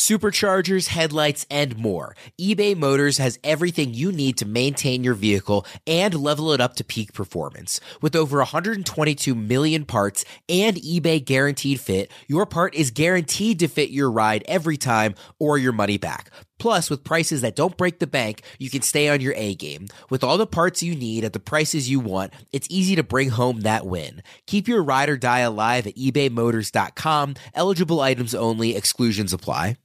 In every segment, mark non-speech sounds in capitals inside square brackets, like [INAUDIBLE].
superchargers, headlights, and more. eBay Motors has everything you need to maintain your vehicle and level it up to peak performance. With over 122 million parts and eBay guaranteed fit, your part is guaranteed to fit your ride every time or your money back. Plus, with prices that don't break the bank, you can stay on your A game. With all the parts you need at the prices you want, it's easy to bring home that win. Keep your ride or die alive at ebaymotors.com. Eligible items only, exclusions apply.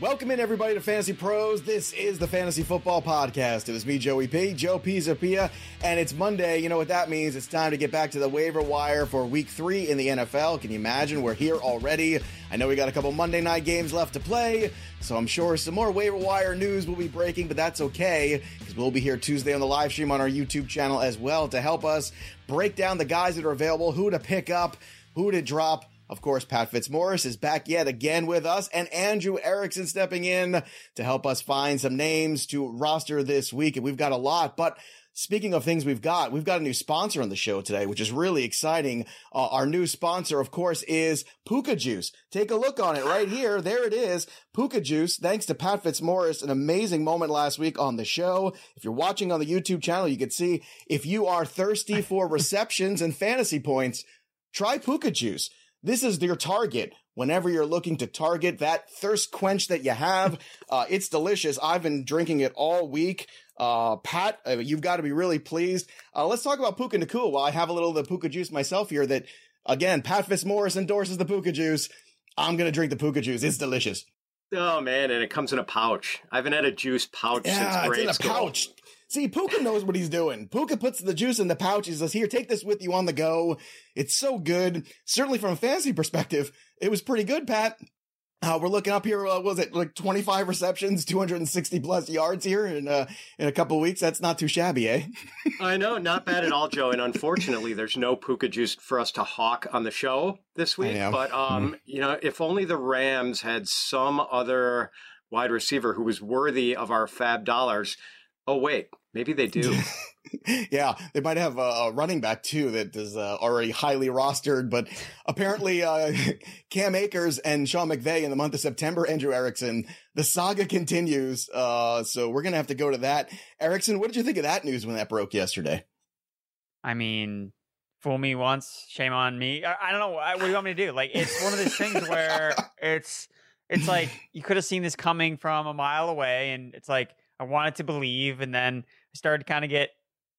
Welcome in everybody to Fantasy Pros. This is the Fantasy Football Podcast. It is me, Joey P, Joe Pisapia, and it's Monday. You know what that means? It's time to get back to the waiver wire for Week Three in the NFL. Can you imagine? We're here already. I know we got a couple Monday night games left to play, so I'm sure some more waiver wire news will be breaking, but that's okay because we'll be here Tuesday on the live stream on our YouTube channel as well to help us break down the guys that are available, who to pick up, who to drop of course, Pat Fitzmaurice is back yet again with us, and Andrew Erickson stepping in to help us find some names to roster this week. And we've got a lot, but Speaking of things we've got, we've got a new sponsor on the show today, which is really exciting. Uh, our new sponsor, of course, is Puka Juice. Take a look on it right here. There it is. Puka Juice. Thanks to Pat Fitzmaurice, an amazing moment last week on the show. If you're watching on the YouTube channel, you can see if you are thirsty for [LAUGHS] receptions and fantasy points, try Puka Juice. This is your target whenever you're looking to target that thirst quench that you have. [LAUGHS] Uh, it's delicious. I've been drinking it all week. Uh, Pat, uh, you've got to be really pleased. Uh, let's talk about Puka Nacua while I have a little of the Puka juice myself here that, again, Pat Fitzmaurice endorses the Puka juice. I'm going to drink the Puka juice. It's delicious. Oh man, and it comes in a pouch. I haven't had a juice pouch yeah, since grade it's in a school. pouch. See, Puka knows what he's doing. Puka puts the juice in the pouch. He says, here, take this with you on the go. It's so good. Certainly from a fantasy perspective, it was pretty good, Pat. Uh, we're looking up here. Uh, was it like 25 receptions, 260 plus yards here in uh, in a couple weeks? That's not too shabby, eh? [LAUGHS] I know, not bad at all, Joe. And unfortunately, there's no Puka juice for us to hawk on the show this week. But um, Mhm. you know, if only the Rams had some other wide receiver who was worthy of our fab dollars. Oh wait, maybe they do. [LAUGHS] yeah, they might have a, a running back too that is uh, already highly rostered, but apparently uh, [LAUGHS] Cam Akers and Sean McVay in the month of September, Andrew Erickson, the saga continues. Uh, so we're gonna have to go to that. Erickson, what did you think of that news when that broke yesterday? I mean, fool me once, shame on me. I, I don't know. I- What do you want me to do? Like, it's one of those things where [LAUGHS] it's it's like you could have seen this coming from a mile away, and it's like I wanted to believe, and then I started to kind of get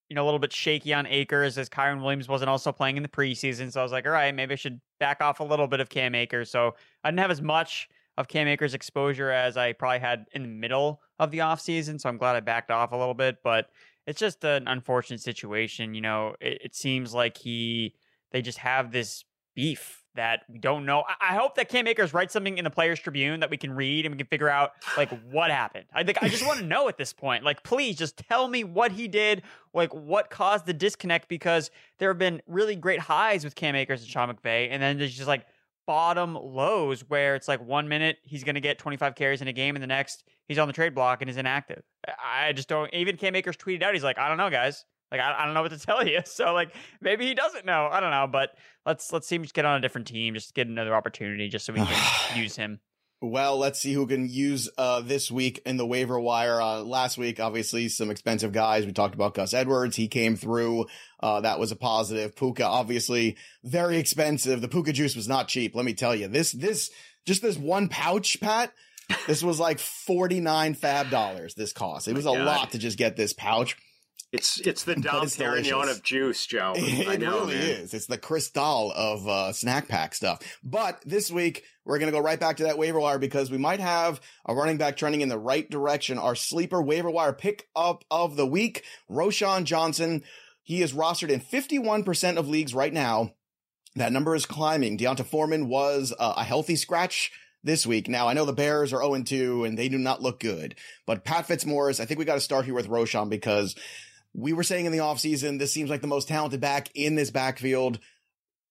you know a little bit shaky on Akers as Kyren Williams wasn't also playing in the preseason, so I was like, all right, maybe I should back off a little bit of Cam Akers. So I didn't have as much of Cam Akers exposure as I probably had in the middle of the offseason, so I'm glad I backed off a little bit, but it's just an unfortunate situation. You know, it, it seems like he they just have this beef that we don't know. I, I hope that Cam Akers writes something in the Players Tribune that we can read and we can figure out like what happened. I think I just want to [LAUGHS] know at this point. Like, please just tell me what he did, like what caused the disconnect because there have been really great highs with Cam Akers and Sean McVay, and then there's just like bottom lows where it's like one minute he's going to get 25 carries in a game and the next he's on the trade block and is inactive. I I just don't. Even Cam Akers tweeted out, he's like, I don't know, guys. Like, I, I don't know what to [LAUGHS] tell you. So, like, maybe he doesn't know. I don't know. But let's let's see him just get on a different team, just get another opportunity, just so we can [SIGHS] use him. Well, let's see who can use uh, this week in the waiver wire. Uh, last week, obviously, some expensive guys. We talked about Gus Edwards. He came through. Uh, that was a positive. Puka, obviously, very expensive. The Puka juice was not cheap. Let me tell you. This, this, just this one pouch, Pat. This was like 49 fab dollars. This cost. It [LAUGHS] was a God. lot to just get this pouch. It's it's the [LAUGHS] Dom it's Perignon delicious. of juice, Joe. [LAUGHS] It I know, really man. is. It's the crystal of uh, snack pack stuff. But this week, we're going to go right back to that waiver wire because we might have a running back trending in the right direction. Our sleeper waiver wire pick up of the week, Roschon Johnson. He is rostered in 51% of leagues right now. That number is climbing. D'Onta Foreman was uh, a healthy scratch this week. Now, I know the Bears are 0-2 and they do not look good, but Pat Fitzmaurice, I think we got to start here with Roschon because we were saying in the offseason, this seems like the most talented back in this backfield.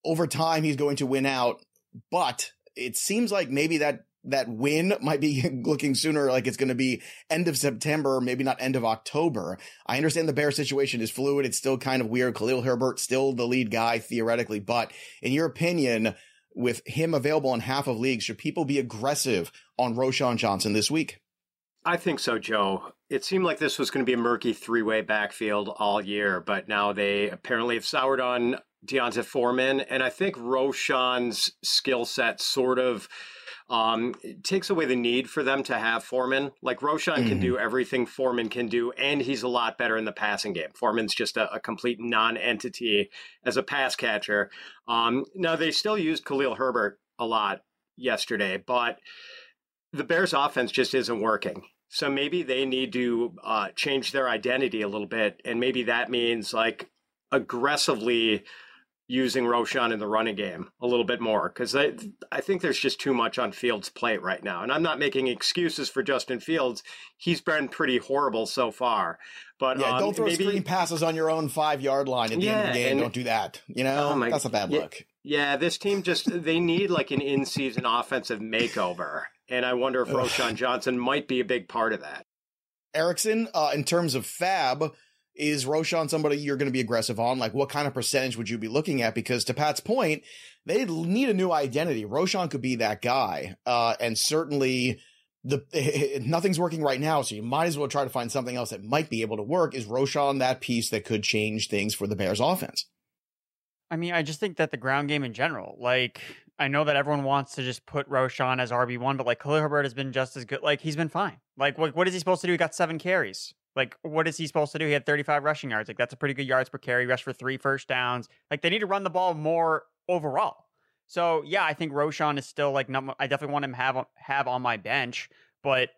Over time, he's going to win out, but it seems like maybe that that win might be [LAUGHS] looking sooner like it's going to be end of September, maybe not end of October. I understand the Bear situation is fluid. It's still kind of weird. Khalil Herbert still the lead guy theoretically, but in your opinion, with him available in half of leagues, should people be aggressive on Roschon Johnson this week? I think so, Joe. It seemed like this was going to be a murky three way backfield all year, but now they apparently have soured on D'Onta Foreman. And I think Roschon's skill set sort of um, takes away the need for them to have Foreman. Like Roschon mm-hmm. can do everything Foreman can do, and he's a lot better in the passing game. Foreman's just a, a complete non-entity as a pass catcher. Um, now they still used Khalil Herbert a lot yesterday, but the Bears' offense just isn't working. So maybe they need to uh, change their identity a little bit, and maybe that means like aggressively using Roschon in the running game a little bit more because I, I think there's just too much on Fields' plate right now. And I'm not making excuses for Justin Fields. He's been pretty horrible so far. But yeah, um, don't throw maybe, screen passes on your own five yard line at the yeah, end of the game. And, don't do that. You know, oh my, that's a bad yeah, look. Yeah, this team just they need like an in season offensive makeover. And I wonder if Roschon Johnson might be a big part of that. Erickson, uh, in terms of fab, is Roschon somebody you're going to be aggressive on? Like, what kind of percentage would you be looking at? Because to Pat's point, they need a new identity. Roschon could be that guy. Uh, and certainly the, [LAUGHS] nothing's working right now. So you might as well try to find something else that might be able to work. Is Roschon that piece that could change things for the Bears offense? I mean, I just think that the ground game in general, like, I know that everyone wants to just put Roschon as RB1, but like Khalil Herbert has been just as good. Like, he's been fine. Like, what, what is he supposed to do? He got seven carries. Like, what is he supposed to do? He had 35 rushing yards. Like, that's a pretty good yards per carry. Rushed for three first downs. Like, they need to run the ball more overall. So yeah, I think Roschon is still like I definitely want him have have on my bench, but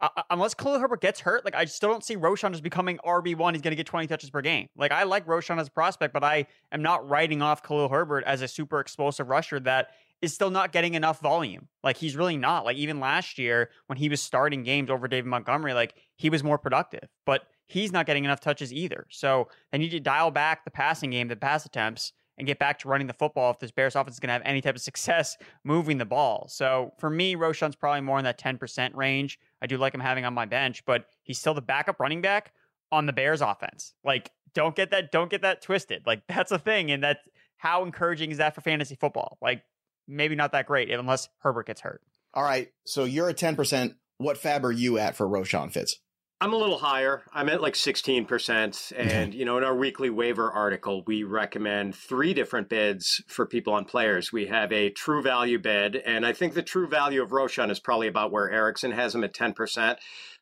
uh, unless Khalil Herbert gets hurt, like I still don't see Roschon as becoming RB one. He's going to get 20 touches per game. Like I like Roschon as a prospect, but I am not writing off Khalil Herbert as a super explosive rusher that is still not getting enough volume. Like he's really not. Like even last year when he was starting games over David Montgomery, like he was more productive, but he's not getting enough touches either. So they need to dial back the passing game, the pass attempts, and get back to running the football if this Bears offense is going to have any type of success [LAUGHS] moving the ball. So for me, Roschon's probably more in that 10% range. I do like him having on my bench, but he's still the backup running back on the Bears offense. Like, don't get that, don't get that twisted. Like, [LAUGHS] that's a thing. And that's how encouraging is that for fantasy football? Like, maybe not that great unless Herbert gets hurt. All right. So you're at 10%. What fab are you at for Roschon Fitz? I'm a little higher. I'm at like 16%. And, you know, in our weekly waiver article, we recommend three different bids for people on players. We have a true value bid. And I think the true value of Roschon is probably about where Erickson has him at 10%.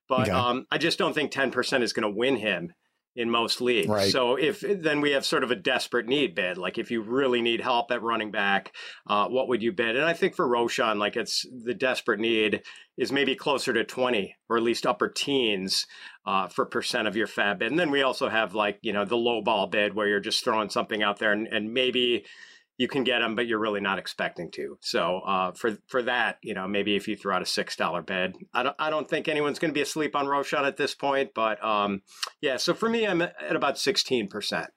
But okay. um, I just don't think 10% is going to win him in most leagues. Right. So if then we have sort of a desperate need bid, like if you really need help at running back, uh, what would you bid? And I think for Roschon, like it's the desperate need is maybe closer to 20 or at least upper teens uh, for percent of your fab bid. And then we also have like, you know, the low ball bid where you're just throwing something out there and, and maybe you can get them, but you're really not expecting to. So uh, for for that, you know, maybe if you throw out a six dollar bid, I don't I don't think anyone's going to be asleep on Roschon at this point. But um, yeah, so for me, I'm at about sixteen percent.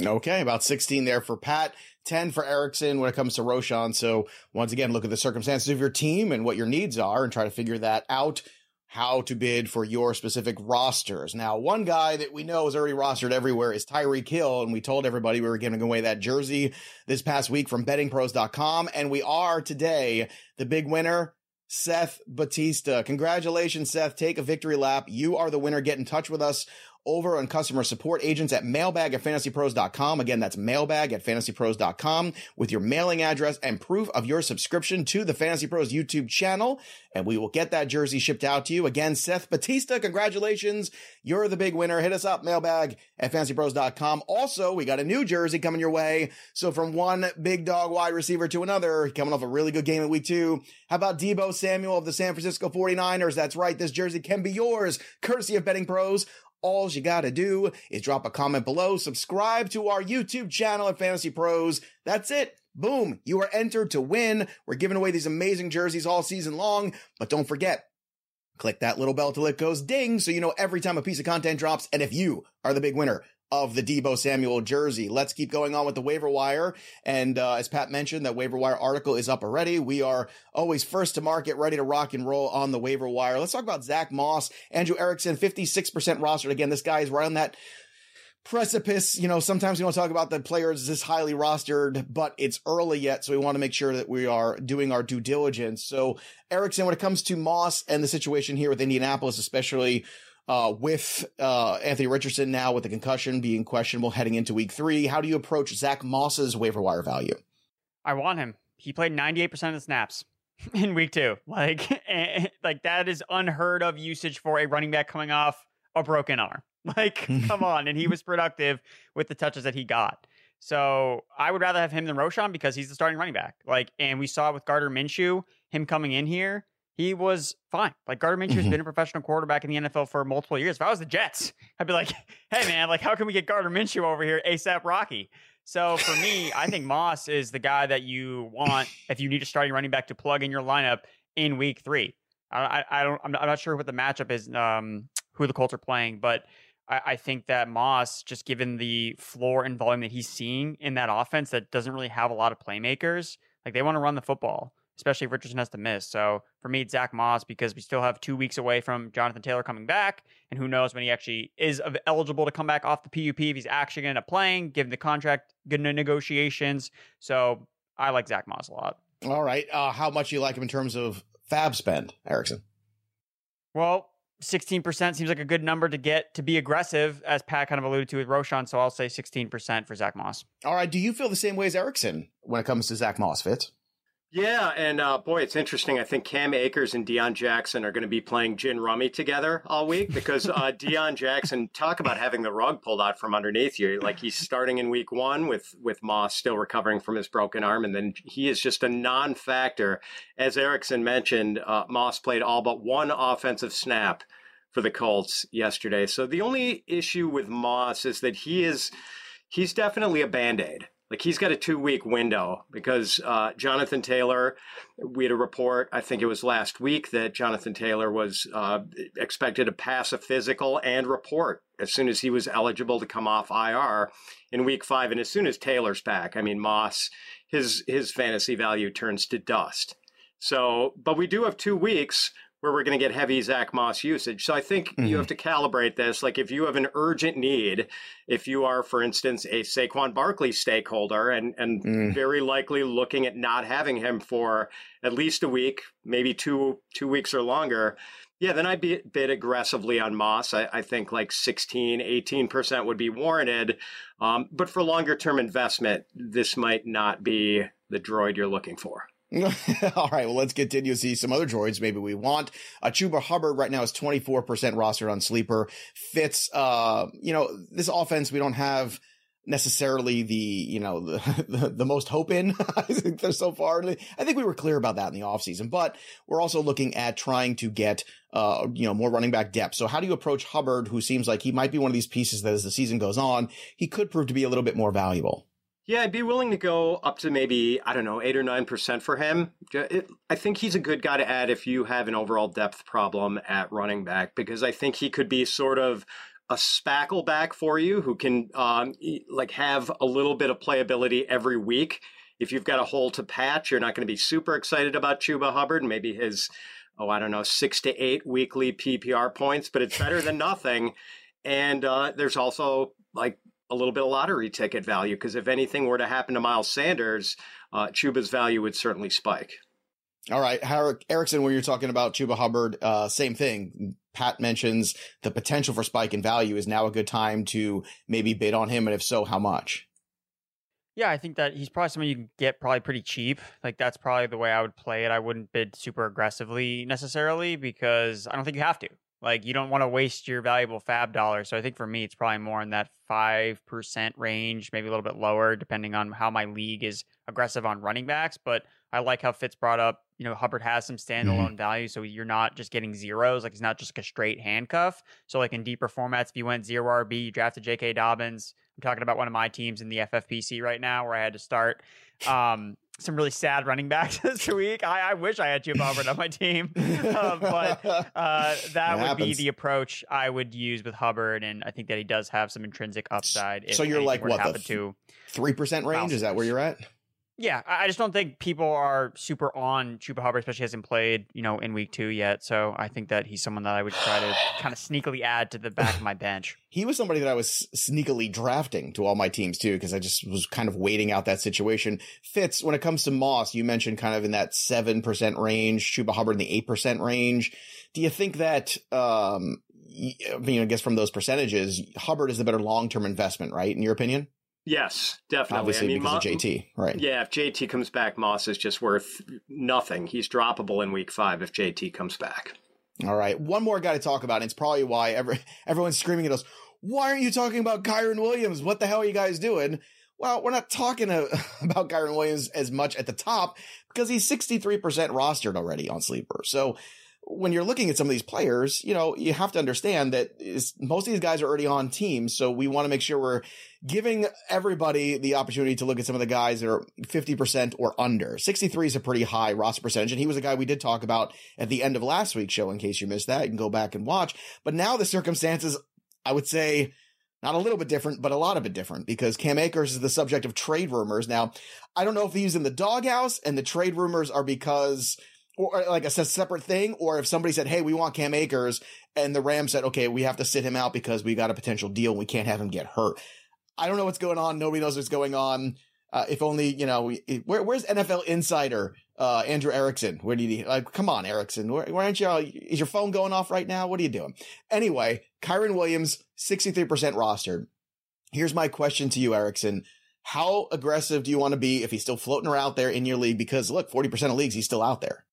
Okay, about 16 there for Pat, 10 for Erickson when it comes to Roschon. So once again, look at the circumstances of your team and what your needs are and try to figure that out how to bid for your specific rosters. Now, one guy that we know is already rostered everywhere is Tyreek Hill, and we told everybody we were giving away that jersey this past week from bettingpros.com, and we are today the big winner. Seth Batista. Congratulations, Seth. Take a victory lap. You are the winner. Get in touch with us over on customer support agents at mailbag at fantasypros.com. Again, that's mailbag at fantasypros.com with your mailing address and proof of your subscription to the Fantasy Pros YouTube channel. And we will get that jersey shipped out to you. Again, Seth Batista, congratulations. You're the big winner. Hit us up, mailbag at fantasypros.com. Also, we got a new jersey coming your way. So from one big dog wide receiver to another, coming off a really good game in week two. How about Deebo Samuel of the San Francisco 49ers? That's right. This jersey can be yours, courtesy of Betting Pros. All you gotta do is drop a comment below, subscribe to our YouTube channel at Fantasy Pros. That's it. Boom. You are entered to win. We're giving away these amazing jerseys all season long, but don't forget, click that little bell till it goes ding so you know every time a piece of content drops. And if you are the big winner, of the Deebo Samuel jersey. Let's keep going on with the waiver wire. And uh, as Pat mentioned, that waiver wire article is up already. We are always first to market, ready to rock and roll on the waiver wire. Let's talk about Zack Moss, Andrew Erickson, 56% rostered. Again, this guy is right on that precipice. You know, sometimes we don't talk about the players this highly rostered, but it's early yet, so we want to make sure that we are doing our due diligence. So, Erickson, when it comes to Moss and the situation here with Indianapolis, especially uh, with uh, Anthony Richardson now with the concussion being questionable heading into week three, how do you approach Zack Moss's waiver wire value? I want him. He played 98% of the snaps [LAUGHS] in week two. Like, [LAUGHS] like that is unheard of usage for a running back coming off a broken arm. [LAUGHS] Like, come on. And he was productive with the touches that he got. So I would rather have him than Roschon because he's the starting running back. Like, and we saw with Gardner Minshew, him coming in here, he was fine. Like Gardner Minshew has mm-hmm. been a professional quarterback in the NFL for multiple years. If I was the Jets, I'd be like, [LAUGHS] hey man, like how can we get Gardner Minshew over here ASAP Rocky? So for me, I think Moss is the guy that you want if you need a starting running back to plug in your lineup in week three. I, I, I don't, I'm not, I'm not, sure what the matchup is, um, who the Colts are playing, but I, I think that Moss, just given the floor and volume that he's seeing in that offense that doesn't really have a lot of playmakers, like they want to run the football, especially if Richardson has to miss. So for me, it's Zack Moss because we still have two weeks away from Jonathan Taylor coming back. And who knows when he actually is eligible to come back off the PUP if he's actually going to end up playing, given the contract, good negotiations. So I like Zack Moss a lot. All right. Uh, how much do you like him in terms of fab spend, Erickson? Well, 16% seems like a good number to get to be aggressive, as Pat kind of alluded to with Roschon. So I'll say 16% for Zack Moss. All right. Do you feel the same way as Erickson when it comes to Zack Moss, Fitz? Yeah, and uh, boy, it's interesting. I think Cam Akers and Deon Jackson are going to be playing gin rummy together all week because uh, [LAUGHS] Deon Jackson talk about having the rug pulled out from underneath you. Like he's starting in week one with with Moss still recovering from his broken arm, and then he is just a non-factor. As Erickson mentioned, uh, Moss played all but one offensive snap for the Colts yesterday. So the only issue with Moss is that he is he's definitely a band aid. Like he's got a two week window because uh, Jonathan Taylor, we had a report, I think it was last week, that Jonathan Taylor was uh, expected to pass a physical and report as soon as he was eligible to come off IR in week five. And as soon as Taylor's back, I mean, Moss, his, his fantasy value turns to dust. So, but we do have two weeks where we're going to get heavy Zack Moss usage. So I think mm-hmm. you have to calibrate this. Like if you have an urgent need, if you are, for instance, a Saquon Barkley stakeholder and, and mm. very likely looking at not having him for at least a week, maybe two, two weeks or longer, yeah, then I'd be bid aggressively on Moss. I, I think like 16, 18% would be warranted. Um, but for longer term investment, this might not be the droid you're looking for. [LAUGHS] All right, well, let's continue to see some other droids maybe we want. Uh, Chuba Hubbard right now is 24% rostered on Sleeper. Fitz, uh, you know, this offense, we don't have necessarily the, you know, [LAUGHS] the, the, the most hope in, [LAUGHS] I think so far. I think we were clear about that in the offseason, but we're also looking at trying to get, uh, you know, more running back depth. So how do you approach Hubbard, who seems like he might be one of these pieces that as the season goes on, he could prove to be a little bit more valuable? Yeah, I'd be willing to go up to maybe, I don't know, 8 or 9% for him. I think he's a good guy to add if you have an overall depth problem at running back, because I think he could be sort of a spackle back for you who can um, like have a little bit of playability every week. If you've got a hole to patch, you're not going to be super excited about Chuba Hubbard. and Maybe his, oh, I don't know, six to eight weekly PPR points, but it's better than nothing. And uh, there's also like a little bit of lottery ticket value because if anything were to happen to Miles Sanders, uh, Chuba's value would certainly spike. All right, Howard Erickson, when you're talking about Chuba Hubbard, uh, same thing. Pat mentions the potential for spike in value is now a good time to maybe bid on him, and if so, how much? Yeah, I think that he's probably someone you can get probably pretty cheap. Like that's probably the way I would play it. I wouldn't bid super aggressively necessarily because I don't think you have to. Like you don't want to waste your valuable fab dollar. So I think for me, it's probably more in that five percent range, maybe a little bit lower, depending on how my league is aggressive on running backs. But I like how Fitz brought up. You know, Hubbard has some mm-hmm. standalone mm-hmm. value, so you're not just getting zeros. Like it's not just like a straight handcuff. So like in deeper formats, if you went zero RB, you drafted J.K. Dobbins. I'm talking about one of my teams in the FFPC right now, where I had to start. Um, some really sad running backs [LAUGHS] this week. I, I wish I had Jim Hubbard on my team, [LAUGHS] uh, but uh, that would happens. be the approach I would use with Hubbard, and I think that he does have some intrinsic upside. so you're like what the three percent range? Is that where you're at? Yeah, I just don't think people are super on Chuba Hubbard, especially hasn't played, you know, in week two yet. So I think that he's someone that I would try to [SIGHS] kind of sneakily add to the back of my bench. He was somebody that I was sneakily drafting to all my teams too, because I just was kind of waiting out that situation. Fitz, when it comes to Moss, you mentioned kind of in that 7% range, Chuba Hubbard in the 8% range. Do you think that, um, I mean, I guess from those percentages, Hubbard is the better long-term investment, right? In your opinion? Yes, definitely. Obviously, I mean, because Mo- of JT, right? Yeah, if JT comes back, Moss is just worth nothing. He's droppable in week five if JT comes back. All right. One more guy to talk about, and it's probably why every, [LAUGHS] everyone's screaming at us. Why aren't you talking about Kyren Williams? What the hell are you guys doing? Well, we're not talking uh, [LAUGHS] about Kyren Williams as much at the top because he's 63% rostered already on Sleeper. So when you're looking at some of these players, you know, you have to understand that is, most of these guys are already on teams. So we want to make sure we're giving everybody the opportunity to look at some of the guys that are 50% or under. 63 is a pretty high roster percentage. And he was a guy we did talk about at the end of last week's show. In case you missed that, you can go back and watch. But now the circumstances, I would say, not a little bit different, but a lot of it different because Cam Akers is the subject of trade rumors. Now, I don't know if he's in the doghouse and the trade rumors are because or like a separate thing, or if somebody said, Hey, we want Cam Akers and the Rams said, okay, we have to sit him out because we got a potential deal. We can't have him get hurt. I don't know what's going on. Nobody knows what's going on. Uh, if only, you know, where, where's NFL insider, uh, Andrew Erickson? Where did he? like, come on, Erickson. Where, where aren't you? Is your phone going off right now? What are you doing? Anyway, Kyren Williams, 63% rostered. Here's my question to you, Erickson. How aggressive do you want to be if he's still floating around there in your league? Because look, 40% of leagues, he's still out there.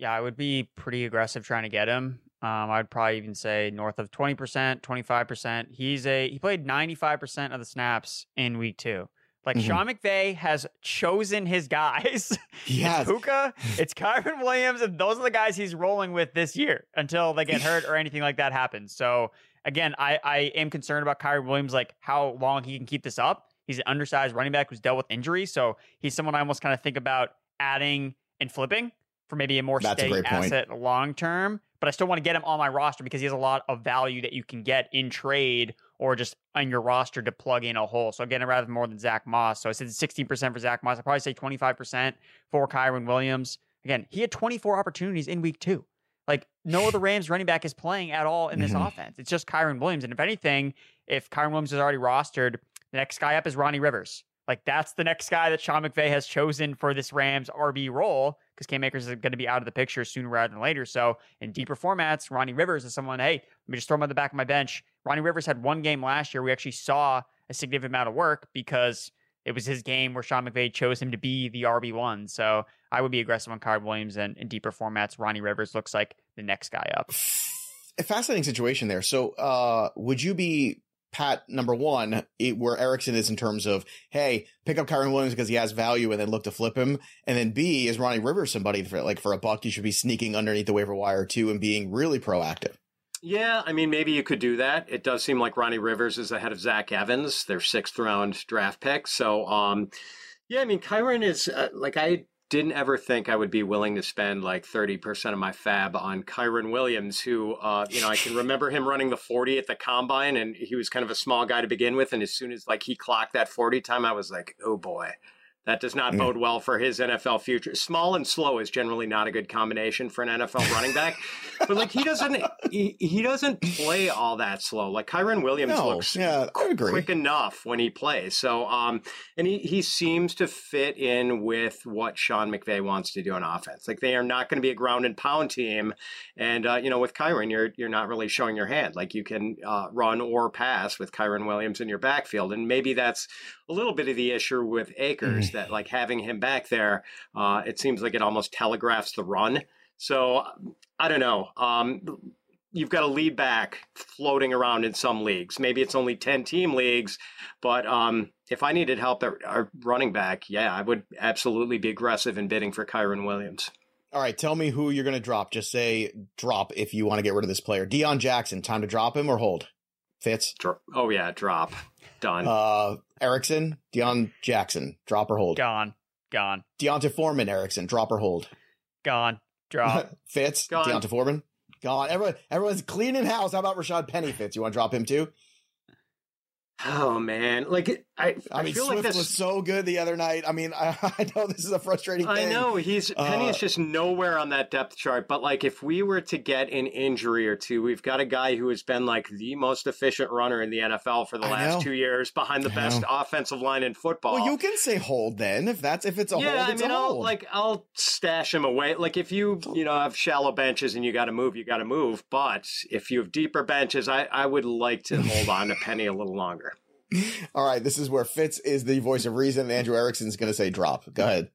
Yeah, I would be pretty aggressive trying to get him. Um, I'd probably even say north of 20%, 25%. He's a he played 95% of the snaps in week 2. Like mm-hmm. Sean McVay has chosen his guys. [LAUGHS] Yes. [LAUGHS] it's Puka, it's Kyren Williams, and those are the guys he's rolling with this year until they get hurt or anything like that happens. So again, I, I am concerned about Kyren Williams, like how long he can keep this up. He's an undersized running back who's dealt with injury. So he's someone I almost kind of think about adding and flipping for maybe a more That's steady a asset long term. But I still want to get him on my roster because he has a lot of value that you can get in trade or just on your roster to plug in a hole. So again, I'd rather more than Zack Moss. So I said 16% for Zack Moss. I'd probably say 25% for Kyren Williams. Again, he had 24 opportunities in week two. Like no [SIGHS] other Rams running back is playing at all in this mm-hmm. offense. It's just Kyren Williams. And if anything, if Kyren Williams is already rostered, the next guy up is Ronnie Rivers. Like that's the next guy that Sean McVay has chosen for this Rams RB role because Cam Akers is going to be out of the picture sooner rather than later. So in deeper formats, Ronnie Rivers is someone, hey, let me just throw him on the back of my bench. Ronnie Rivers had one game last year. We actually saw a significant amount of work because it was his game where Sean McVay chose him to be the RB1. So I would be aggressive on Card Williams and in deeper formats. Ronnie Rivers looks like the next guy up. A fascinating situation there. So uh, would you be Pat number one, it, where Erickson is in terms of, hey, pick up Kyren Williams because he has value and then look to flip him. And then B is Ronnie Rivers somebody for like for a buck, you should be sneaking underneath the waiver wire too and being really proactive. Yeah, I mean, maybe you could do that. It does seem like Ronnie Rivers is ahead of Zach Evans, their sixth round draft pick. So, um, yeah, I mean, Kyren is uh, like I didn't ever think I would be willing to spend like 30% of my fab on Kyren Williams, who, uh, you know, I can remember him running the 40 at the combine and he was kind of a small guy to begin with. And as soon as like he clocked that 40 time, I was like, oh boy, that does not bode well for his NFL future. Small and slow is generally not a good combination for an NFL running back. [LAUGHS] but like he doesn't he, he doesn't play all that slow. Like Kyren Williams no, looks yeah, quick enough when he plays. So um and he, he seems to fit in with what Sean McVay wants to do on offense. Like they are not going to be a ground and pound team. And uh, you know, with Kyren, you're you're not really showing your hand. Like you can uh, run or pass with Kyren Williams in your backfield. And maybe that's a little bit of the issue with Akers mm. that like having him back there, uh, it seems like it almost telegraphs the run. So I don't know. Um, you've got a lead back floating around in some leagues. Maybe it's only 10 team leagues, but um, if I needed help at our running back, yeah, I would absolutely be aggressive in bidding for Kyren Williams. All right, tell me who you're going to drop. Just say drop if you want to get rid of this player. Deon Jackson, time to drop him or hold? Fitz? Oh, yeah, drop. Done. Uh, Erickson, Deon Jackson, drop or hold? Gone. Gone. D'Onta Foreman, Erickson, drop or hold? Gone. Drop. [LAUGHS] Fitz, Gone. D'Onta Foreman, gone. Everyone, everyone's cleaning house. How about Rashad Penny? Fitz, you want to drop him too? Oh man, like I, I, I mean, feel Swift like this was so good the other night. I mean, I, [LAUGHS] I know this is a frustrating I thing. know he's Penny Uh, is just nowhere on that depth chart. But like, if we were to get an injury or two, we've got a guy who has been like the most efficient runner in the NFL for the I last know. two years, behind the best offensive line in football. Well, you can say hold then if that's if it's a yeah, hold. I mean, I'll like I'll stash him away. Like if you you know have shallow benches and you got to move, you got to move. But if you have deeper benches, I I would like to hold on to Penny a little longer. [LAUGHS] All right, this is where Fitz is the voice of reason, and Andrew Erickson's going to say drop. Go ahead.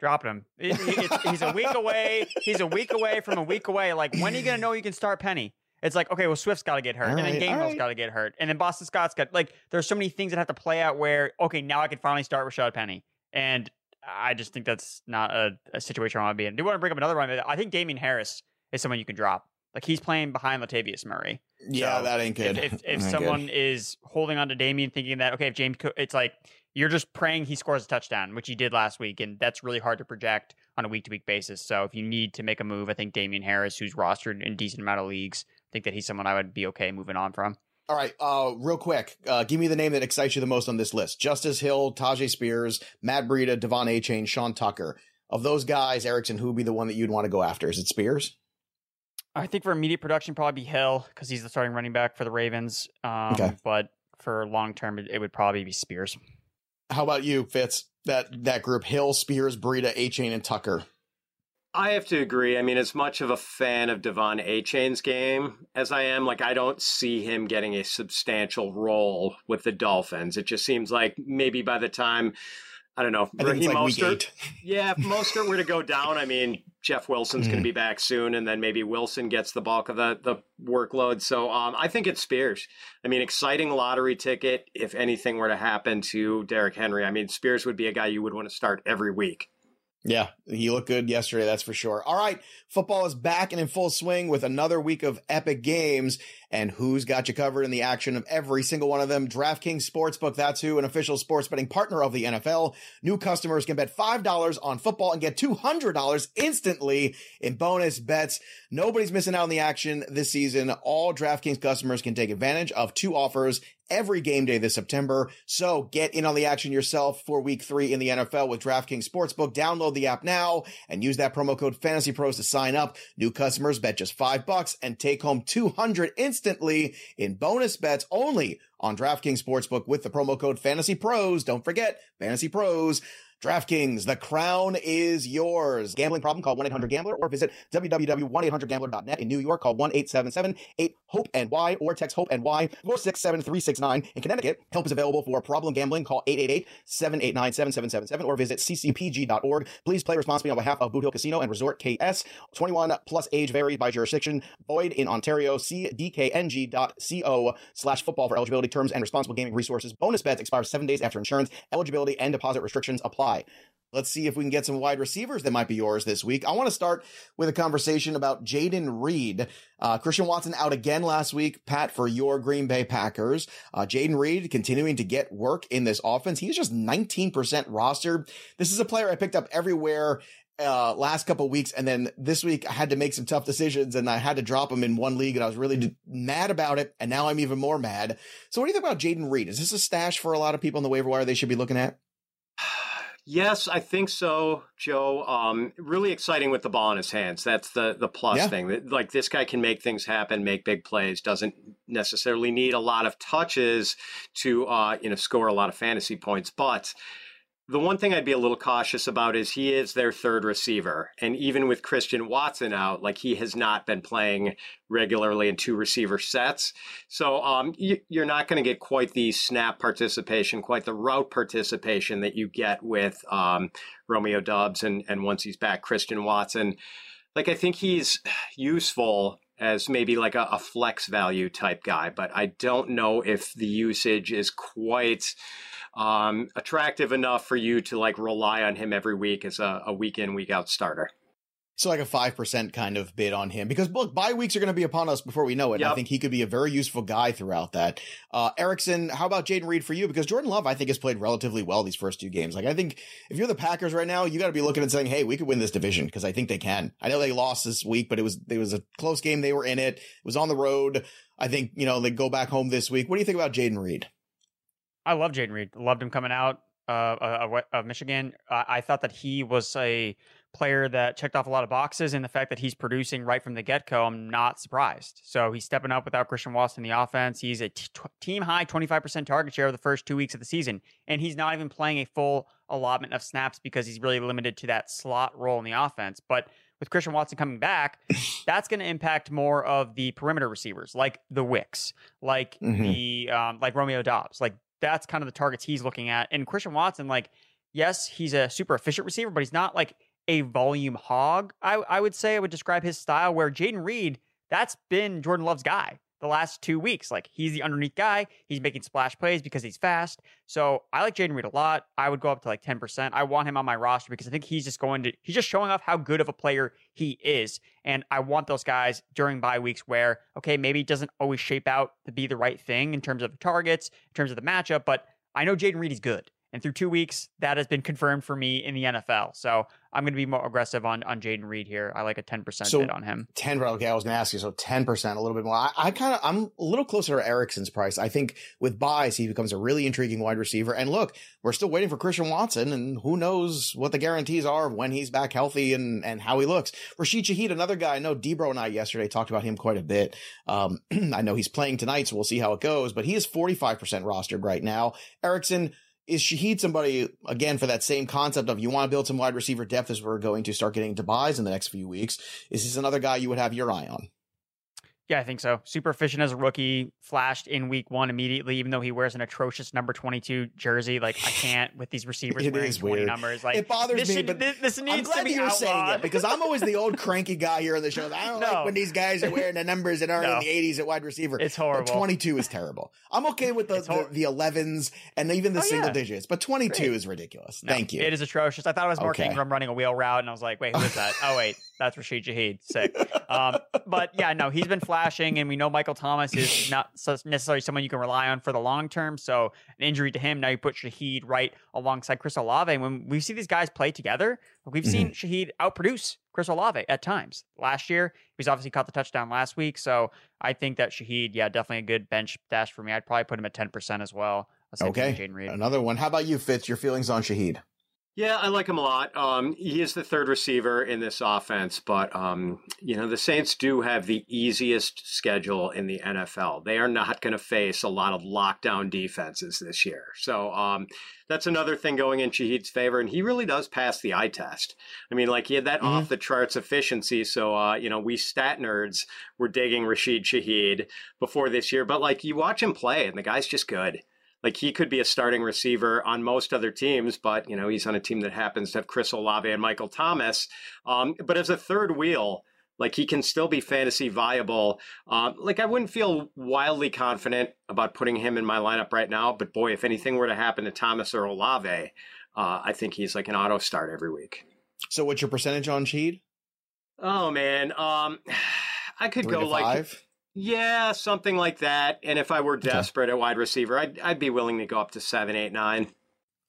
Dropping him. It- it- he's a week away. He's a week away from a week away. Like, when are you going to know you can start Penny? It's like, okay, well, Swift's got to get hurt. All and then right, Gainwell's right. got to get hurt. And then Boston Scott's got, like, there's so many things that have to play out where, okay, now I can finally start Rashad Penny. And I just think that's not a, a situation I want to be in. Do want to bring up another one. I think Damien Harris is someone you can drop. Like, he's playing behind Latavius Murray. Yeah, So, that ain't good. If, if, if someone good. is holding on to Damien, thinking that okay, if James, Cook, it's like you're just praying he scores a touchdown, which he did last week, and that's really hard to project on a week to week basis. So if you need to make a move, I think Damien Harris, who's rostered in decent amount of leagues, I think that he's someone I would be okay moving on from. All right, uh, real quick, uh, give me the name that excites you the most on this list: Justice Hill, Tyjae Spears, Matt Breida, De'Von Achane, Sean Tucker. Of those guys, Erickson, who would be the one that you'd want to go after? Is it Spears? I think for immediate production, probably be Hill because he's the starting running back for the Ravens. Um, Okay. But for long term, it, it would probably be Spears. How about you, Fitz? That that group: Hill, Spears, Breida, Achane, and Tucker. I have to agree. I mean, as much of a fan of De'Von Achane's game as I am, like I don't see him getting a substantial role with the Dolphins. It just seems like maybe by the time I don't know, I Raheem like Mostert-. [LAUGHS] Yeah, if Mostert were to go down, I mean, Jeff Wilson's going Mhm. to be back soon, and then maybe Wilson gets the bulk of the, the workload. So um, I think it's Spears. I mean, exciting lottery ticket if anything were to happen to Derrick Henry. I mean, Spears would be a guy you would want to start every week. Yeah, he looked good yesterday, that's for sure. All right, football is back and in full swing with another week of epic games. And who's got you covered in the action of every single one of them? DraftKings Sportsbook, that's who, an official sports betting partner of the NFL. New customers can bet $5 on football and get $200 instantly in bonus bets. Nobody's missing out on the action this season. All DraftKings customers can take advantage of two offers every game day this September. So get in on the action yourself for week three in the NFL with DraftKings Sportsbook. Download the app now and use that promo code Fantasy Pros to sign up. New customers bet just five bucks and take home 200 instantly in bonus bets only on DraftKings Sportsbook with the promo code Fantasy Pros. Don't forget Fantasy Pros. DraftKings, the crown is yours. Gambling problem? Call 1-800-GAMBLER or visit www.1800gambler.net. In New York, call 1-877-8-HOPE-NY or text HOPE-NY 467-369. In Connecticut, help is available for problem gambling. Call 888-789-7777 or visit ccpg.org. Please play responsibly on behalf of Boot Hill Casino and Resort KS. 21 plus age varies by jurisdiction. Void in Ontario. See dkng.co slash football for eligibility terms and responsible gaming resources. Bonus bets expire seven days after insurance. Eligibility and deposit restrictions apply. Let's see if we can get some wide receivers that might be yours this week. I want to start with a conversation about Jayden Reed. Uh, Christian Watson out again last week, Pat, for your Green Bay Packers. Uh, Jayden Reed continuing to get work in this offense. He's just 19% rostered. This is a player I picked up everywhere uh last couple weeks and then this week I had to make some tough decisions and I had to drop him in one league and I was really d- mad about it and now I'm even more mad. So what do you think about Jayden Reed? Is this a stash for a lot of people in the waiver wire they should be looking at? Yes, I think so, Joe. Um, really exciting with the ball in his hands. That's the the plus Yeah. thing. Like this guy can make things happen, make big plays. Doesn't necessarily need a lot of touches to uh, you know score a lot of fantasy points. But the one thing I'd be a little cautious about is he is their third receiver, and even with Christian Watson out, like he has not been playing regularly in two receiver sets. So um, you, you're not going to get quite the snap participation, quite the route participation that you get with um, Romeo Doubs, and and once he's back, Christian Watson. Like I think he's [SIGHS] useful as maybe like a, a flex value type guy, but I don't know if the usage is quite um, attractive enough for you to like rely on him every week as a, a week in week out starter. So like a 5% kind of bid on him because look, bye weeks are going to be upon us before we know it. And I think he could be a very useful guy throughout that. Uh, Erickson, how about Jayden Reed for you? Because Jordan Love, I think has played relatively well these first two games. Like I think if you're the Packers right now, you got to be looking and saying, Hey, we could win this division because I think they can. I know they lost this week, but it was, it was a close game. They were in it. It was on the road. I think, you know, they go back home this week. What do you think about Jayden Reed? I love Jayden Reed. Loved him coming out uh, of, of Michigan. I, I thought that he was a player that checked off a lot of boxes, and the fact that he's producing right from the get go, I'm not surprised. So he's stepping up without Christian Watson in the offense. He's a t- team high 25% target share of the first two weeks of the season, and he's not even playing a full allotment of snaps because he's really limited to that slot role in the offense. But with Christian Watson coming back, [LAUGHS] that's going to impact more of the perimeter receivers, like the Wicks, like mm-hmm. the um, like Romeo Doubs, like that's kind of the targets he's looking at. And Christian Watson, like, yes, he's a super efficient receiver, but he's not like a volume hog. I, I would say I would describe his style where Jayden Reed, that's been Jordan Love's guy the last two weeks. Like he's the underneath guy. He's making splash plays because he's fast. So I like Jayden Reed a lot. I would go up to like 10%. I want him on my roster because I think he's just going to, he's just showing off how good of a player he is. And I want those guys during bye weeks where, okay, maybe it doesn't always shape out to be the right thing in terms of the targets, in terms of the matchup, but I know Jayden Reed is good. And through two weeks, that has been confirmed for me in the NFL. So I'm going to be more aggressive on on Jayden Reed here. I like a 10% so bid on him. 10, okay, I was going to ask you. So 10%, a little bit more. I, I kind of, I'm a little closer to Erickson's price. I think with buys, he becomes a really intriguing wide receiver. And look, we're still waiting for Christian Watson, and who knows what the guarantees are of when he's back healthy and, and how he looks. Rashid Shaheed, another guy, I know Debro and I yesterday talked about him quite a bit. Um, [CLEARS THROAT] I know he's playing tonight, so we'll see how it goes, but he is 45% rostered right now. Erickson, is Shaheed somebody again for that same concept of you want to build some wide receiver depth as we're going to start getting to buys in the next few weeks? Is this another guy you would have your eye on? Yeah, I think so. Super efficient as a rookie, flashed in week one immediately, even though he wears an atrocious number 22 jersey. Like, I can't with these [LAUGHS] receivers it wearing 20 weird. numbers. Like, it bothers this me, should, but this, this needs I'm glad to be you're outlawed. saying it because I'm always the old [LAUGHS] cranky guy here on the show. I don't No. like when these guys are wearing the numbers that aren't No. in the 80s at wide receiver. It's horrible. 22 is terrible. I'm okay with the, the, the 11s and even the Oh, single yeah. digits, but 22 Great. is ridiculous. No, Thank you. It is atrocious. I thought it was Mark Okay. Ingram running a wheel route, and I was like, wait, who is that? oh, wait, that's Rashid Shaheed. Sick. [LAUGHS] Um, but yeah, no, he's been flashing, and we know Michael Thomas is [LAUGHS] not necessarily someone you can rely on for the long term. So an injury to him, now you put Shaheed right alongside Chris Olave. And when we see these guys play together, we've seen mm-hmm. Shaheed outproduce Chris Olave at times. Last year, he's obviously caught the touchdown last week. So I think that Shaheed, yeah, definitely a good bench dash for me. I'd probably put him at 10% as well. Same thing with okay. Jayden Reed. Another one. How about you, Fitz? Your feelings on Shaheed? Yeah, I like him a lot. Um, he is the third receiver in this offense, but um, you know the Saints do have the easiest schedule in the NFL. They are not going to face a lot of lockdown defenses this year, so um, that's another thing going in Shaheed's favor. And he really does pass the eye test. I mean, like he had that Mhm. off the charts efficiency. So uh, you know, we stat nerds were digging Rashid Shaheed before this year, but like you watch him play, and the guy's just good. Like he could be a starting receiver on most other teams, but you know he's on a team that happens to have Chris Olave and Michael Thomas. Um, but as a third wheel, like he can still be fantasy viable. Um, like I wouldn't feel wildly confident about putting him in my lineup right now. But boy, if anything were to happen to Thomas or Olave, uh, I think he's like an auto start every week. So, what's your percentage on Shaheed? Oh man, um, [SIGHS] I could Three go like five? Yeah, something like that. And if I were desperate at wide receiver, I'd I'd be willing to go up to seven, eight, nine.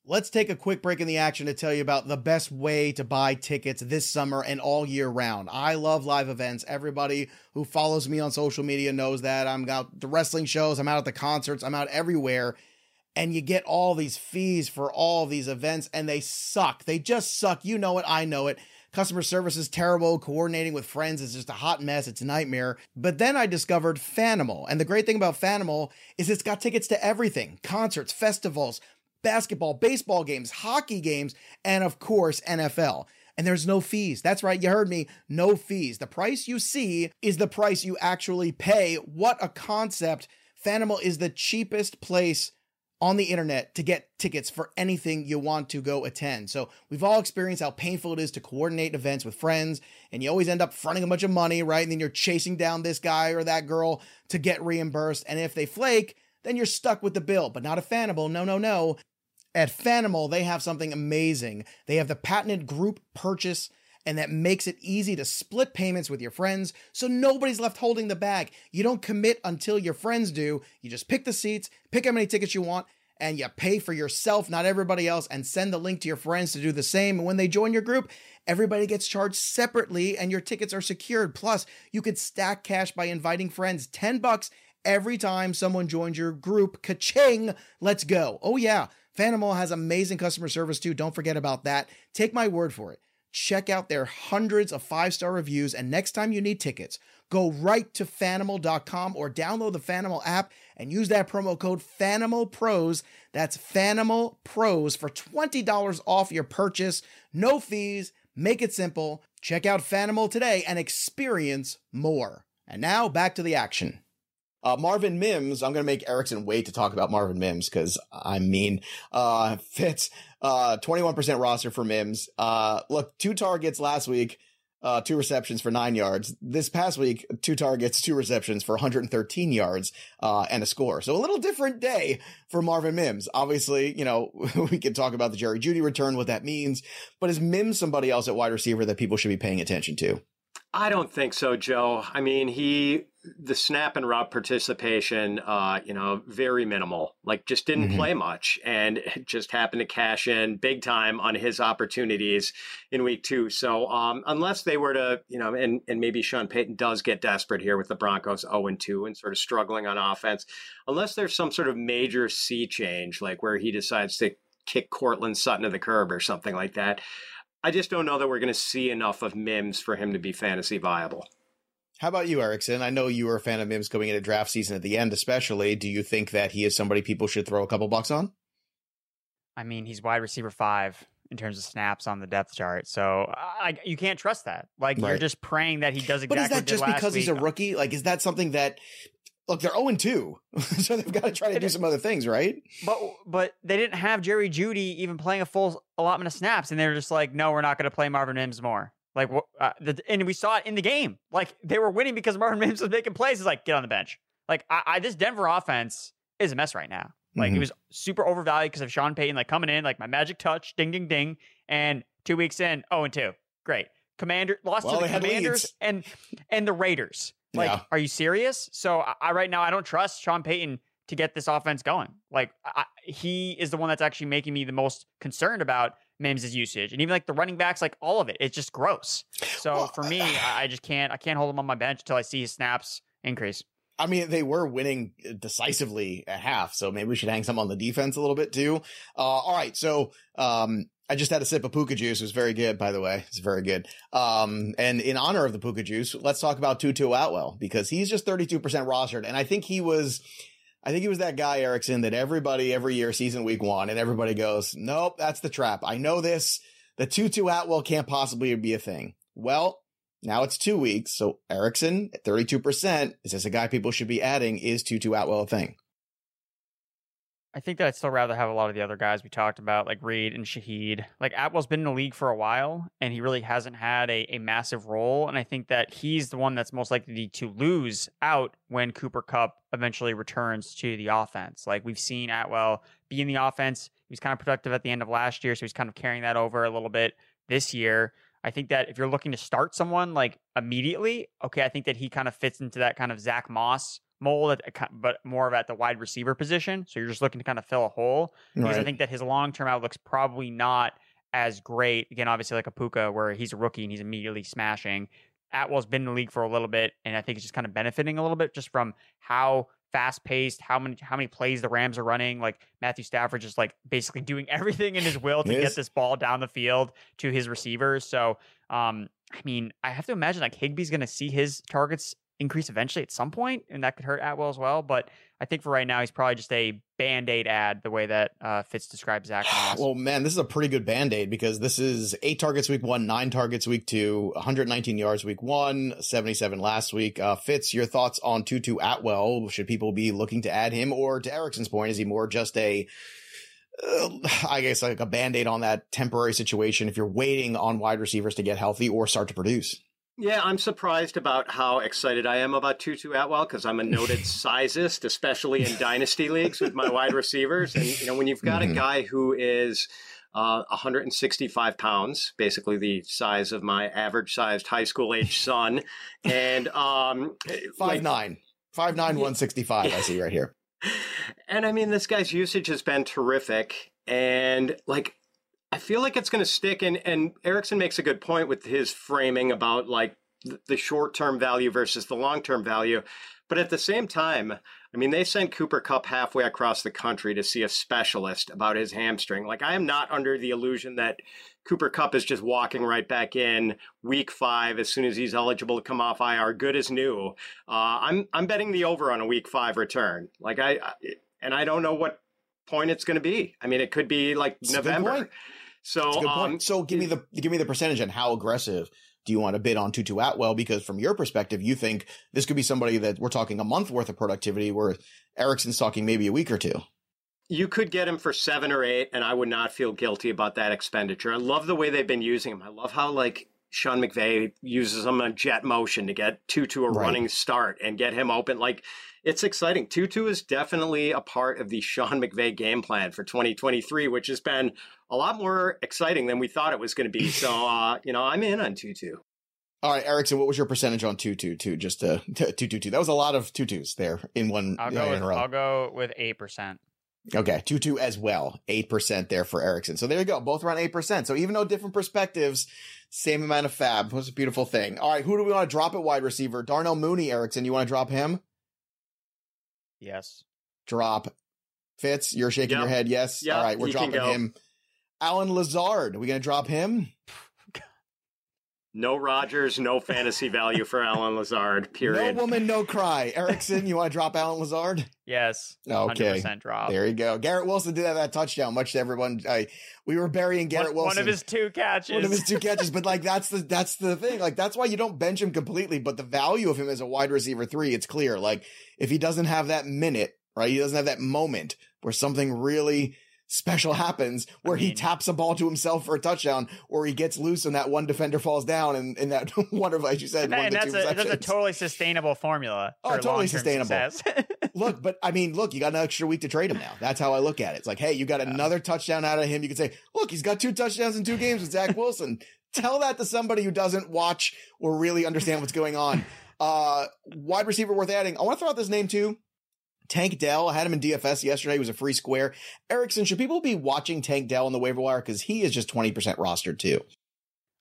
Let's take a quick break in the action to tell you about the best way to buy tickets this summer and all year round. I love live events. Everybody who follows me on social media knows that. I'm out the wrestling shows, I'm out at the concerts, I'm out everywhere. And you get all these fees for all these events, and they suck. They just suck. You know it, I know it. Customer service is terrible. Coordinating with friends is just a hot mess. It's a nightmare. But then I discovered Fanimal. And the great thing about Fanimal is it's got tickets to everything concerts, festivals, basketball, baseball games, hockey games, and of course, NFL. And there's no fees. That's right, you heard me. No fees. The price you see is the price you actually pay. What a concept. Fanimal is the cheapest place on the internet to get tickets for anything you want to go attend. So we've all experienced how painful it is to coordinate events with friends, and you always end up fronting a bunch of money, right? And then you're chasing down this guy or that girl to get reimbursed. And if they flake, then you're stuck with the bill. But not a Fanimal. No, no, no. At Fanimal, they have something amazing. They have the patented group purchase, and that makes it easy to split payments with your friends so nobody's left holding the bag. You don't commit until your friends do. You just pick the seats, pick how many tickets you want, and you pay for yourself, not everybody else, and send the link to your friends to do the same. And when they join your group, everybody gets charged separately and your tickets are secured. Plus, you could stack cash by inviting friends 10 bucks every time someone joins your group. Ka-ching! Let's go. Oh, yeah. Fanimal has amazing customer service too. Don't forget about that. Take my word for it. Check out their hundreds of five star reviews, and next time you need tickets, go right to fanimal.com or download the Fanimal app and use that promo code FanimalPros. That's Fanimal Pros for $20 off your purchase. No fees. Make it simple. Check out Fanimal today and experience more. And now back to the action. Uh, Marvin Mims, I'm going to make Erickson wait to talk about Marvin Mims because I mean, uh, [LAUGHS] Fitz, uh, 21% roster for Mims. Uh, look, two targets last week, uh, two receptions for nine yards. This past week, two targets, two receptions for 113 yards, uh, and a score. So a little different day for Marvin Mims. Obviously, you know, [LAUGHS] we could talk about the Jerry Jeudy return, what that means, but is Mims somebody else at wide receiver that people should be paying attention to? I don't think so, Joe. I mean, he the snap and route participation, uh, you know, very minimal. Like, just didn't mm-hmm. play much, and [LAUGHS] just happened to cash in big time on his opportunities in week two. So, um, unless they were to, you know, and and maybe Sean Payton does get desperate here with the Broncos zero and two and sort of struggling on offense, unless there's some sort of major sea change, like where he decides to kick Courtland Sutton to the curb or something like that. I just don't know that we're going to see enough of Mims for him to be fantasy viable. How about you, Erickson? I know you were a fan of Mims going into draft season at the end, especially. Do you think that he is somebody people should throw a couple bucks on? I mean, he's wide receiver five in terms of snaps on the depth chart, so I, you can't trust that. Like right. you're just praying that he does exactly. But is that just because week. he's a rookie? Like, is that something that look, they're 0 2, [LAUGHS] so they've got to try to do some other things, right? But but they didn't have Jerry Jeudy even playing a full allotment of snaps, and they're just like, no, we're not going to play Marvin Mims more. Like, uh, the, and we saw it in the game. Like they were winning because Marvin [LAUGHS] Mims was making plays. It's like get on the bench. Like I, I this Denver offense is a mess right now. Like mm-hmm. it was super overvalued because of Sean Payton like coming in like my magic touch, ding ding ding, and two weeks in, oh and two, great. Commander lost well, to the Commanders and and the Raiders. Like, yeah. are you serious? So I, I, right now I don't trust Sean Payton to get this offense going. Like I, he is the one that's actually making me the most concerned about Mims' usage and even like the running backs, like all of it. It's just gross. So well, for me, I, I just can't I can't hold him on my bench until I see his snaps increase. I mean, they were winning decisively at half, so maybe we should hang some on the defense a little bit too. Uh, all right, so um, I just had a sip of puka juice. It was very good, by the way. It's very good. Um, and in honor of the puka juice, let's talk about Tutu Atwell because he's just 32% rostered. And I think he was, I think he was that guy, Erickson, that everybody every year sees in week one and everybody goes, nope, that's the trap. I know this. The Tutu Atwell can't possibly be a thing. Well, now it's two weeks. So Erickson at 32%, is this a guy people should be adding? Is Tutu Atwell a thing? I think that I'd still rather have a lot of the other guys we talked about, like Reed and Shaheed. Like Atwell's been in the league for a while, and he really hasn't had a, a massive role. And I think that he's the one that's most likely to lose out when Cooper Kupp eventually returns to the offense. Like we've seen Atwell be in the offense. He was kind of productive at the end of last year, so he's kind of carrying that over a little bit this year. I think that if you're looking to start someone like immediately, okay, I think that he kind of fits into that kind of Zack Moss mold, but more of at the wide receiver position. So you're just looking to kind of fill a hole because right. I think that his long term outlook's probably not as great. Again, obviously like a Puka where he's a rookie and he's immediately smashing. Atwell's been in the league for a little bit, and I think he's just kind of benefiting a little bit just from how fast paced, how many how many plays the Rams are running. Like Matthew Stafford just like basically [LAUGHS] doing everything in his will to get this ball down the field to his receivers. So um, I mean, I have to imagine like Higbee's gonna see his targets increase eventually at some point, and that could hurt Atwell as well. But I think for right now, he's probably just a band aid ad, the way that uh, Fitz describes Zack [SIGHS] Moss. Well, man, this is a pretty good band aid because this is eight targets week one, nine targets week two, 119 yards week one, 77 last week. Uh, Fitz, your thoughts on Tutu Atwell? Should people be looking to add him, or to Erickson's point, is he more just a uh, I guess like a band aid on that temporary situation if you're waiting on wide receivers to get healthy or start to produce. Yeah, I'm surprised about how excited I am about Tutu Atwell because I'm a noted [LAUGHS] sizist, especially in dynasty leagues with my wide receivers. And you know, when you've got mm-hmm. a guy who is uh, 165 pounds, basically the size of my average sized high school age son, and um, five like, nine, five nine, one sixty five. I see right here. And I mean, this guy's usage has been terrific, and like I feel like it's going to stick. And, and Erickson makes a good point with his framing about like the short term value versus the long term value. But at the same time, I mean, they sent Cooper Kupp halfway across the country to see a specialist about his hamstring. Like, I am not under the illusion that Cooper Kupp is just walking right back in week five as soon as he's eligible to come off IR, good as new. Uh, I'm I'm betting the over on a week five return. Like I, I and I don't know what point it's going to be. I mean, it could be like It's November. So, That's a good um. So give me the give me the percentage and how aggressive do you want to bid on Tutu Atwell? Because from your perspective, you think this could be somebody that we're talking a month worth of productivity, where Erickson's talking maybe a week or two. you could get him for seven or eight, and I would not feel guilty about that expenditure. I love the way they've been using him. I love how like Sean McVay uses him on jet motion to get Tutu a Right. running start and get him open. Like it's exciting. Tutu is definitely a part of the Sean McVay game plan for 2023, which has been a lot more exciting than we thought it was going to be. So, [LAUGHS] uh, you know, I'm in on Tutu. All right, Erickson, what was your percentage on Tutu? Two, just uh, two, two, two. That was a lot of tutus there in one I'll uh, go in with a row. I'll go with eight percent. Okay, two two as well, eight percent there for Erickson. So there you go, both around eight percent. So even though different perspectives, same amount of fab. What's a beautiful thing. All right, who do we want to drop at wide receiver? Darnell Mooney, Erickson. You want to drop him? Yes. Drop. Fitz, you're shaking Yep. your head. Yes. Yep, All right, we're dropping him. Allen Lazard, are we going to drop him? No Rodgers, no fantasy value for Allen Lazard, period. No woman, no cry. Erickson, you want to drop Allen Lazard? Yes. Okay. 100% drop. There you go. Garrett Wilson did have that touchdown, much to everyone. I, we were burying Garrett one, Wilson. one of his two catches. one of his two [LAUGHS] catches. But like that's the that's the thing. Like that's why you don't bench him completely. But the value of him as a wide receiver three, it's clear. Like if he doesn't have that minute, right? He doesn't have that moment where something really special happens, where he mean- taps a ball to himself for a touchdown, or he gets loose and that one defender falls down, and, and that [LAUGHS] one of, as you said, and, that- one and that's two a, that's a totally sustainable formula. Oh, totally sustainable. [LAUGHS] Look, but I mean, look, you got an extra week to trade him now. That's how I look at it. It's like, hey, you got another touchdown out of him. You could say, look, he's got two touchdowns in two games with Zach Wilson. [LAUGHS] Tell that to somebody who doesn't watch or really understand what's going on. Uh, wide receiver worth adding. I want to throw out this name too. Tank Dell. I had him in DFS yesterday. He was a free square. Erickson, should people be watching Tank Dell on the waiver wire? Because he is just 20% rostered too.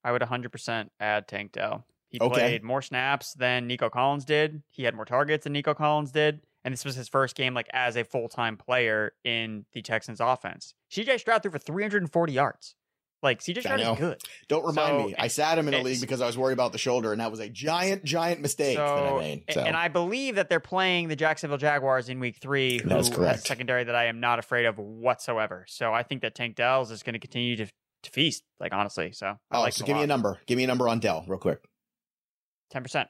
I would 100% add Tank Dell. He Okay. played more snaps than Nico Collins did. He had more targets than Nico Collins did. And this was his first game like as a full-time player in the Texans offense. CJ Stroud threw for 340 yards. Like CJ Stroud is good. Don't remind So, me. I sat him in a league because I was worried about the shoulder, and that was a giant, giant mistake that I made. So. and I believe that they're playing the Jacksonville Jaguars in week three, who That's correct. a secondary that I am not afraid of whatsoever. So I think that Tank Dell's is going to continue to, to feast, like honestly. So I oh, like so give me a number. Give me a number on Dell, real quick. Ten percent.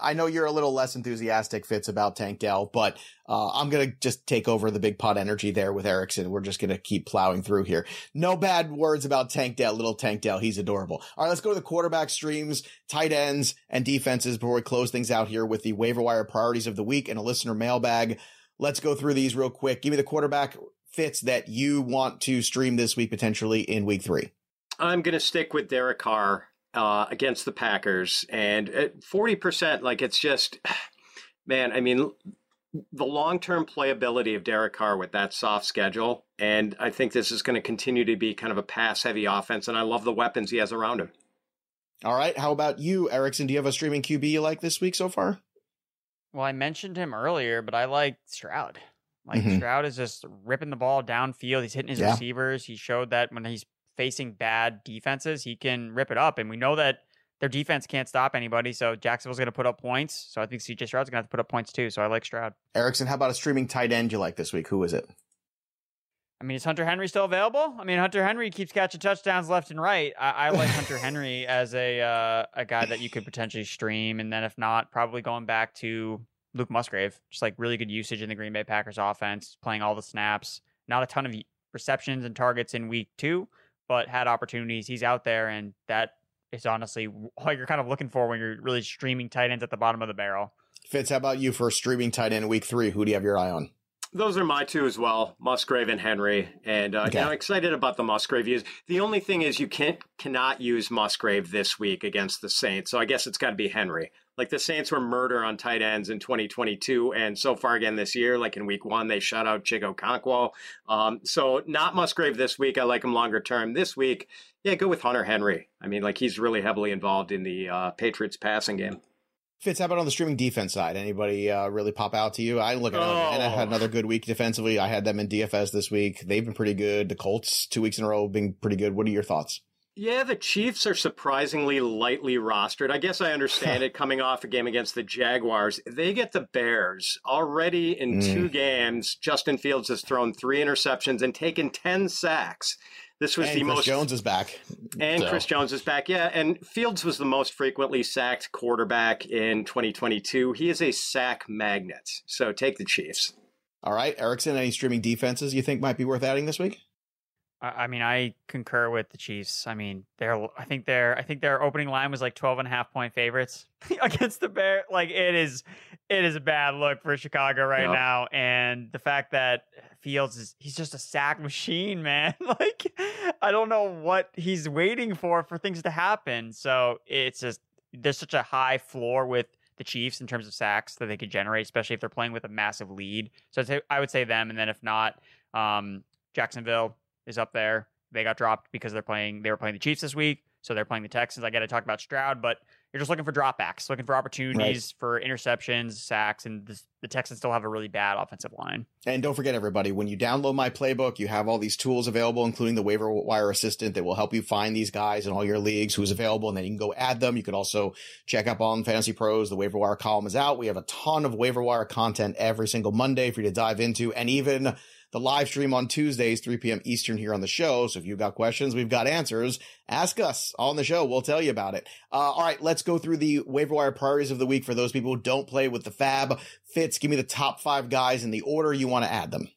I know you're a little less enthusiastic, Fitz, about Tank Dell, but uh, I'm gonna just take over the big pot energy there with Erickson. We're just gonna keep plowing through here. No bad words about Tank Dell, little Tank Dell. He's adorable. All right, let's go to the quarterback streams, tight ends, and defenses before we close things out here with the waiver wire priorities of the week and a listener mailbag. Let's go through these real quick. Give me the quarterback Fitz that you want to stream this week potentially in week three. I'm going to stick with Derek Carr uh, against the Packers, and forty percent, like it's just, [SIGHS] man. I mean, the long-term playability of Derek Carr with that soft schedule, and I think this is going to continue to be kind of a pass-heavy offense, and I love the weapons he has around him. All right, how about you, Erickson? Do you have a streaming QB you like this week so far? Well, I mentioned him earlier, but I like Stroud. Like Mhm. Stroud is just ripping the ball downfield. He's hitting his Yeah. receivers. He showed that when he's facing bad defenses, he can rip it up. And we know that their defense can't stop anybody. So Jacksonville's going to put up points. So I think CJ Stroud's going to have to put up points too. So I like Stroud. Erickson, how about a streaming tight end you like this week? Who is it? I mean, is Hunter Henry still available? I mean, Hunter Henry keeps catching touchdowns left and right. I, I like Hunter [LAUGHS] Henry as a uh, a guy that you could potentially stream, and then if not, probably going back to Luke Musgrave. Just like really good usage in the Green Bay Packers offense, playing all the snaps. Not a ton of receptions and targets in week two, but had opportunities. He's out there, and that is honestly all [LAUGHS] you're kind of looking for when you're really streaming tight ends at the bottom of the barrel. Fitz, how about you for streaming tight end week three? Who do you have your eye on? Those are my two as well, Musgrave and Henry. And uh, Okay. you know, excited about the Musgrave use. The only thing is you can't cannot use Musgrave this week against the Saints. So I guess it's got to be Henry. Like the Saints were murder on tight ends in 2022, and so far again this year, like in week one, they shut out Chig Okonkwo. Um, so not Musgrave this week. I like him longer term. This week, yeah, go with Hunter Henry. I mean, like he's really heavily involved in the uh, Patriots passing game. Fitz, how about on the streaming defense side? Anybody uh, really pop out to you? I look at Oh. and I had another good week defensively. I had them in DFS this week. They've been pretty good. The Colts two weeks in a row have been pretty good. What are your thoughts? Yeah, the Chiefs are surprisingly lightly rostered. I guess I understand [LAUGHS] it coming off a game against the Jaguars. They get the Bears. Already in Mm. two games, Justin Fields has thrown three interceptions and taken 10 sacks. This was and the Chris most Jones is back. and So- Chris Jones is back. Yeah, and Fields was the most frequently sacked quarterback in 2022. He is a sack magnet. So take the Chiefs. All right, Erickson. Any streaming defenses you think might be worth adding this week? I I mean, I concur with the Chiefs. I mean, their I think their I think their opening line was like 12 and a half point favorites [LAUGHS] against the Bear. Like it is it is a bad look for Chicago right Yep. now. And the fact that Fields is he's just a sack machine, [LAUGHS] man. like I don't know what he's waiting for for things to happen. So it's just there's such a high floor with the Chiefs in terms of sacks that they could generate, especially if they're playing with a massive lead. So I'd say, I would say them, and then if not, um, Jacksonville is up there. They got dropped because they're playing. They were playing the Chiefs this week, so they're playing the Texans. I got to talk about Stroud, but you're just looking for dropbacks, looking for opportunities for interceptions, sacks, and the, the Texans still have a really bad offensive line. And don't forget, everybody, when you download my playbook, you have all these tools available, including the waiver wire assistant that will help you find these guys in all your leagues who's available. And then you can go add them. You can also check up on Fantasy Pros. The waiver wire column is out. We have a ton of waiver wire content every single Monday for you to dive into. And even the live stream on Tuesdays, 3 p.m. Eastern here on the show. So if you've got questions, we've got answers. Ask us on the show. We'll tell you about it. Uh, all right, let's go through the waiver wire priorities of the week for those people who don't play with the fab. Fitz, give me the top five guys in the order you want to add them.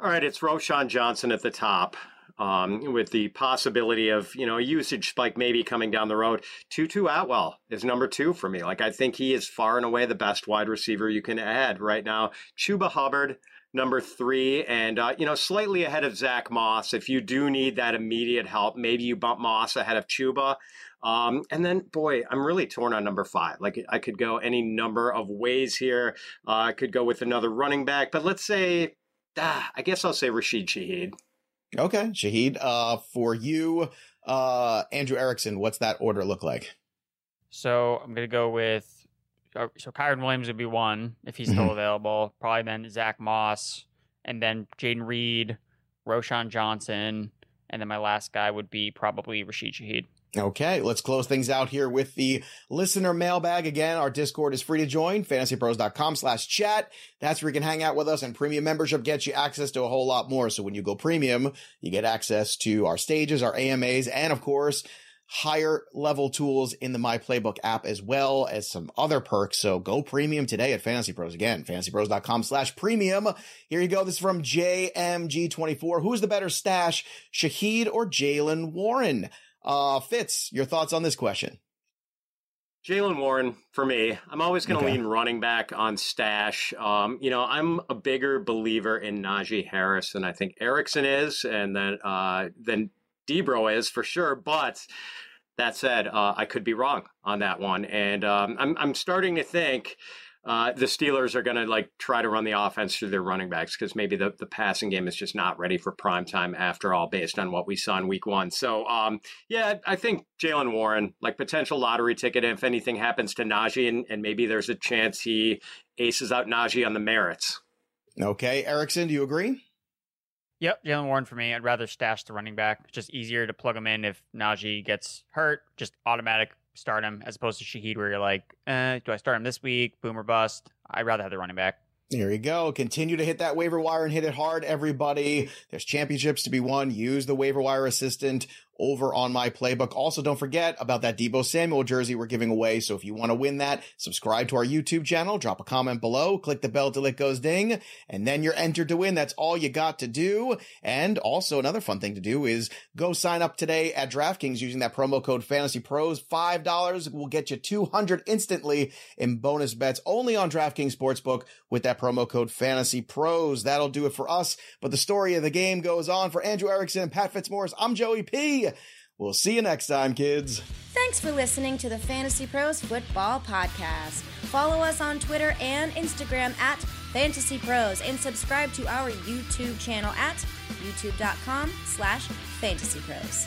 All right, it's Roschon Johnson at the top. Um, with the possibility of you know a usage spike maybe coming down the road. Tutu Atwell is number two for me. Like I think he is far and away the best wide receiver you can add right now. Chuba Hubbard number three, and uh, you know slightly ahead of Zack Moss. If you do need that immediate help, maybe you bump Moss ahead of Chuba. Um, and then, boy, I'm really torn on number five. Like I could go any number of ways here. Uh, I could go with another running back, but let's say Ah, I guess I'll say Rashid Shaheed. Okay, Shaheed. Uh, for you, uh, Andrew Erickson, what's that order look like? So I'm gonna go with so Kyren Williams would be one if he's still Mhm. available. Probably then Zack Moss, and then Jayden Reed, Roschon Johnson, and then my last guy would be probably Rashid Shaheed. Okay, let's close things out here with the listener mailbag. Again, our Discord is free to join, fantasypros.com slash chat. That's where you can hang out with us, and premium membership gets you access to a whole lot more. So when you go premium, you get access to our stages, our AMAs, and of course, higher level tools in the My Playbook app as well as some other perks. So go premium today at Fantasy Pros. Again, fantasypros.com slash premium. Here you go. This is from JMG24. Who's the better stash, Shaheed or Jaylen Warren? Uh, Fitz, your thoughts on this question? Jaylen Warren for me. I'm always going to Okay. lean running back on stash. Um, you know, I'm a bigger believer in Najee Harris than I think Erickson is, and then uh, than Debro is for sure. But that said, uh, I could be wrong on that one, and um, I'm I'm starting to think. Uh, the Steelers are going to like try to run the offense through their running backs because maybe the, the passing game is just not ready for prime time after all, based on what we saw in week one. So, um, yeah, I think Jaylen Warren, like potential lottery ticket, if anything happens to Najee, and, and maybe there's a chance he aces out Najee on the merits. Okay, Erickson, do you agree? Yep, Jaylen Warren for me. I'd rather stash the running back. It's just easier to plug him in if Najee gets hurt. Just automatic start him as opposed to Shaheed, where you're like, eh, do I start him this week? Boom or bust. I'd rather have the running back. There you go. Continue to hit that waiver wire and hit it hard, everybody. There's championships to be won. Use the waiver wire assistant over on my playbook. Also, don't forget about that Deebo Samuel jersey we're giving away. So if you want to win that, subscribe to our YouTube channel, drop a comment below, click the bell till it goes ding, and then you're entered to win. That's all you got to do. And also another fun thing to do is go sign up today at DraftKings using that promo code Fantasy Pros. $5 will get you 200 instantly in bonus bets only on DraftKings Sportsbook with that promo code Fantasy Pros. That'll do it for us. But the story of the game goes on for Andrew Erickson and Pat Fitzmaurice. I'm Joey P. We'll see you next time, kids. Thanks for listening to the Fantasy Pros Football Podcast. Follow us on Twitter and Instagram at Fantasy Pros and subscribe to our YouTube channel at youtube.com slash fantasypros.